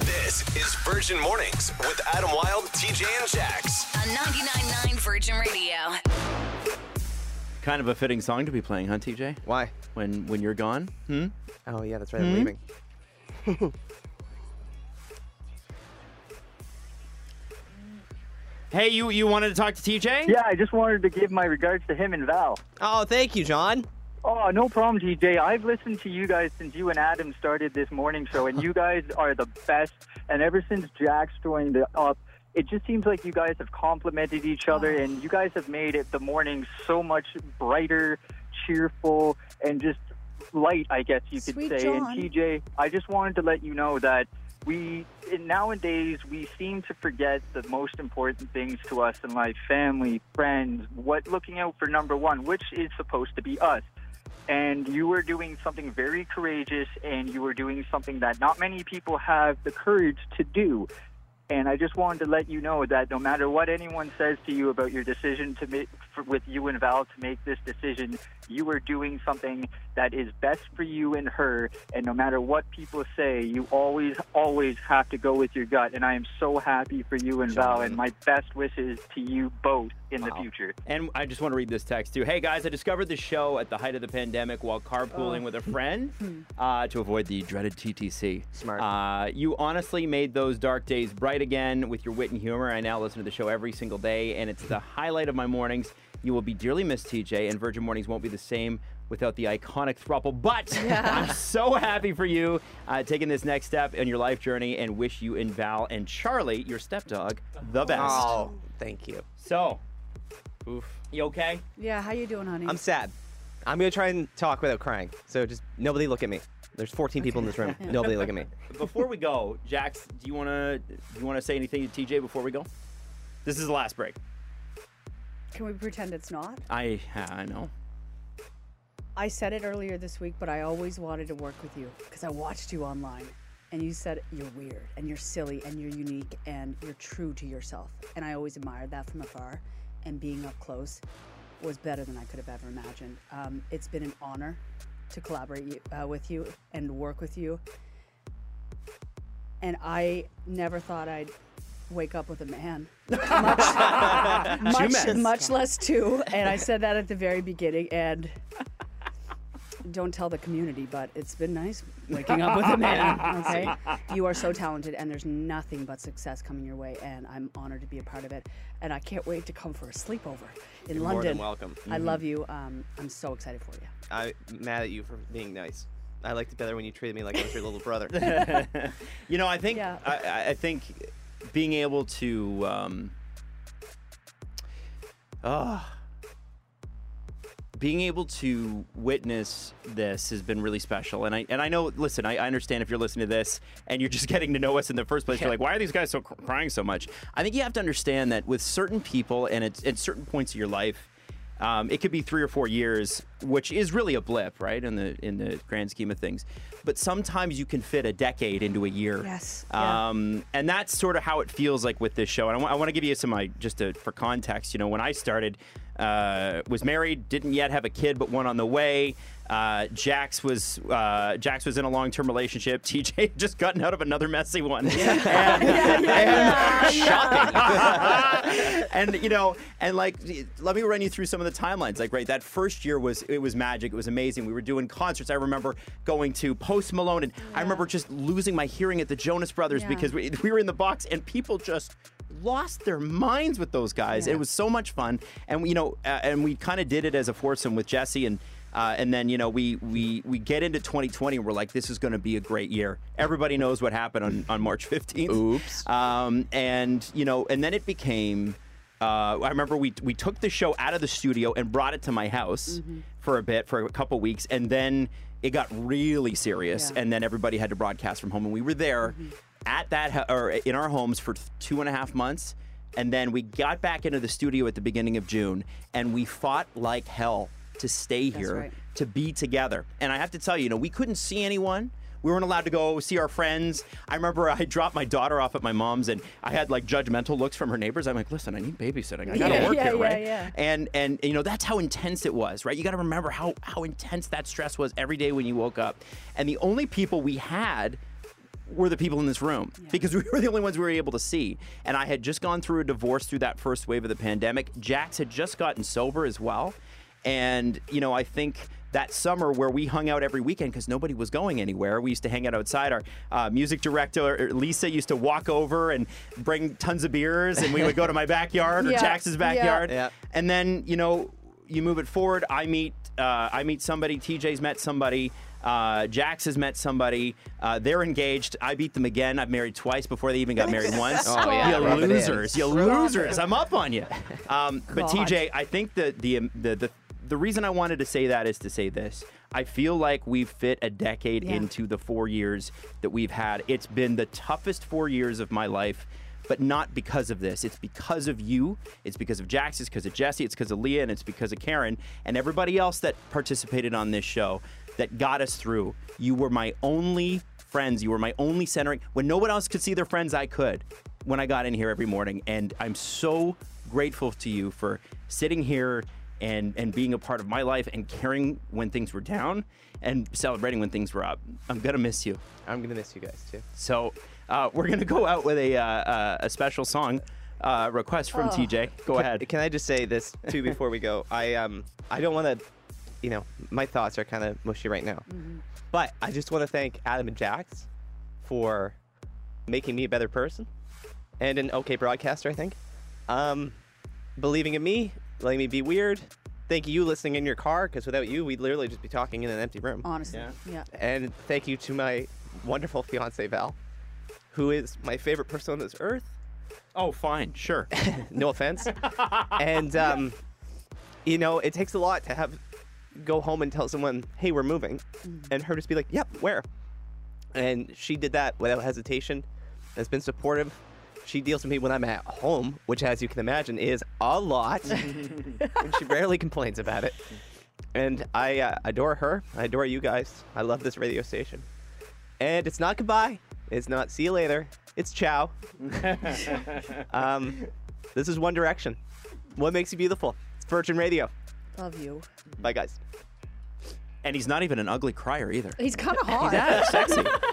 This is Virgin Mornings with Adam Wilde, TJ, and Jax. On 99.9 Virgin Radio. Kind of a fitting song to be playing, huh, TJ? Why? When when you're gone? Hmm? Oh yeah, that's right. I'm leaving. Hey, you you wanted to talk to TJ? Yeah, I just wanted to give my regards to him and Val. Oh, thank you, John. Oh, no problem, TJ. I've listened to you guys since you and Adam started this morning show, and you guys are the best. And ever since Jax joined up, it just seems like you guys have complimented each other, and you guys have made it the morning so much brighter, cheerful, and just light, I guess you could Sweet say. John. And TJ, I just wanted to let you know that we nowadays we seem to forget the most important things to us in life family friends what looking out for number one which is supposed to be us and you were doing something very courageous and you were doing something that not many people have the courage to do. And I just wanted to let you know that no matter what anyone says to you about your decision to make with you and Val to make this decision, you are doing something that is best for you and her. And no matter what people say, you always, always have to go with your gut. And I am so happy for you and Val. And my best wishes to you both in the future. And I just want to read this text too. Hey guys, I discovered the show at the height of the pandemic while carpooling with a friend uh, to avoid the dreaded TTC. Smart. Uh, you honestly made those dark days bright again with your wit and humor. I now listen to the show every single day, and it's the highlight of my mornings. You will be dearly missed, TJ, and Virgin Mornings won't be the same without the iconic thruple. But I'm so happy for you uh, taking this next step in your life journey, and wish you and Val and Charlie, your stepdog, the best. Oh, thank you. So, oof, you okay? Yeah, how you doing, honey? I'm sad. I'm gonna try and talk without crying. So just nobody look at me. There's 14 people in this room. Nobody look at me. Before we go, Jax, do you wanna do you wanna say anything to TJ before we go? This is the last break. Can we pretend it's not? I I know. I said it earlier this week, but I always wanted to work with you because I watched you online and you said you're weird and you're silly and you're unique and you're true to yourself. And I always admired that from afar. And being up close was better than I could have ever imagined. Um, it's been an honor to collaborate uh, with you and work with you. And I never thought I'd wake up with a man. much, much, much less two. And I said that at the very beginning. And don't tell the community, but it's been nice waking up with a man. Okay, you are so talented, and there's nothing but success coming your way, and I'm honored to be a part of it. And I can't wait to come for a sleepover in You're London. more than welcome. I love you. Um, I'm so excited for you. I'm mad at you for being nice. I liked it better when you treated me like I was your little brother. You know, I think Yeah. I, I- I think being able to um, ah, being able to witness this has been really special. And I and I know. Listen, I, I understand if you're listening to this and you're just getting to know us in the first place. You're like, why are these guys so crying so much? I think you have to understand that with certain people and at, at certain points of your life. Um, it could be three or four years, which is really a blip, right, in the in the grand scheme of things. But sometimes you can fit a decade into a year. Yes, yeah. Um, and that's sort of how it feels like with this show. And I want to give you some, like, just to, for context. You know, when I started, uh, was married, didn't yet have a kid, but one on the way. Uh, Jax was uh, Jax was in a long term relationship. TJ had just gotten out of another messy one. And- and- shocking. and you know, and like, let me run you through some of the timelines. Like, right, that first year was it was magic. It was amazing. We were doing concerts. I remember going to Post Malone, and I remember just losing my hearing at the Jonas Brothers because we, we were in the box, and people just lost their minds with those guys. It was so much fun, and you know, uh, and we kind of did it as a foursome with Jesse and. Uh, and then you know we we we get into 2020 and we're like this is going to be a great year. Everybody knows what happened on, on March 15th. Oops. Um, and you know, and then it became. Uh, I remember we we took the show out of the studio and brought it to my house for a bit, for a couple weeks, and then it got really serious. Yeah. And then everybody had to broadcast from home, and we were there at that or in our homes for two and a half months. And then we got back into the studio at the beginning of June, and we fought like hell to stay here right. to be together. And I have to tell you, you know, we couldn't see anyone. We weren't allowed to go see our friends. I remember I dropped my daughter off at my mom's, and I had like judgmental looks from her neighbors. I'm like, "Listen, I need babysitting. I gotta Yeah, work yeah, here, yeah, right?" yeah. And and you know that's how intense it was, right? You got to remember how how intense that stress was every day when you woke up. And the only people we had were the people in this room because we were the only ones we were able to see. And I had just gone through a divorce through that first wave of the pandemic. Jax had just gotten sober as well. And, you know, I think that summer where we hung out every weekend because nobody was going anywhere. We used to hang out outside. Our uh, music director, Lisa, used to walk over and bring tons of beers, and we would go to my backyard or Yeah, Jax's backyard. Yeah. And then, you know, you move it forward. I meet, uh, I meet somebody. TJ's met somebody. Uh, Jax has met somebody. Uh, they're engaged. I beat them again. I've married twice before they even got married once. Oh, yeah, you rub it in. losers! You losers! I'm up on you. Um, but TJ, I think the, the the the the reason I wanted to say that is to say this. I feel like we've fit a decade Yeah. into the four years that we've had. It's been the toughest four years of my life but not because of this. It's because of you. It's because of Jax. It's because of Jesse. It's because of Leah, and it's because of Karen and everybody else that participated on this show that got us through. You were my only friends. You were my only centering. When no one else could see their friends, I could. When I got in here every morning, and I'm so grateful to you for sitting here and and being a part of my life and caring when things were down and celebrating when things were up. I'm gonna miss you. I'm gonna miss you guys too. So uh, we're gonna go out with a uh, uh, a special song uh, request from TJ. Go Can- ahead. Can I just say this too before we go? I um I don't want to, you know, my thoughts are kind of mushy right now, but I just want to thank Adam and Jax for making me a better person and an okay broadcaster. I think, um, believing in me, letting me be weird. Thank you listening in your car because without you, we'd literally just be talking in an empty room. Honestly. Yeah. Yeah. And thank you to my wonderful fiance Val, who is my favorite person on this earth. oh, fine, sure. no offense. and um, you know, it takes a lot to have go home and tell someone, "Hey, we're moving," and her just be like, "Yep, where?" And she did that without hesitation. Has been supportive. She deals with me when I'm at home, which, as you can imagine, is a lot. and she rarely complains about it. And I uh, adore her. I adore you guys. I love this radio station. And it's not goodbye. It's not see you later. It's ciao. um, this is One Direction. What makes you beautiful? It's Virgin Radio. Love you. Bye, guys. and he's not even an ugly crier either. He's kind of hot. He's sexy.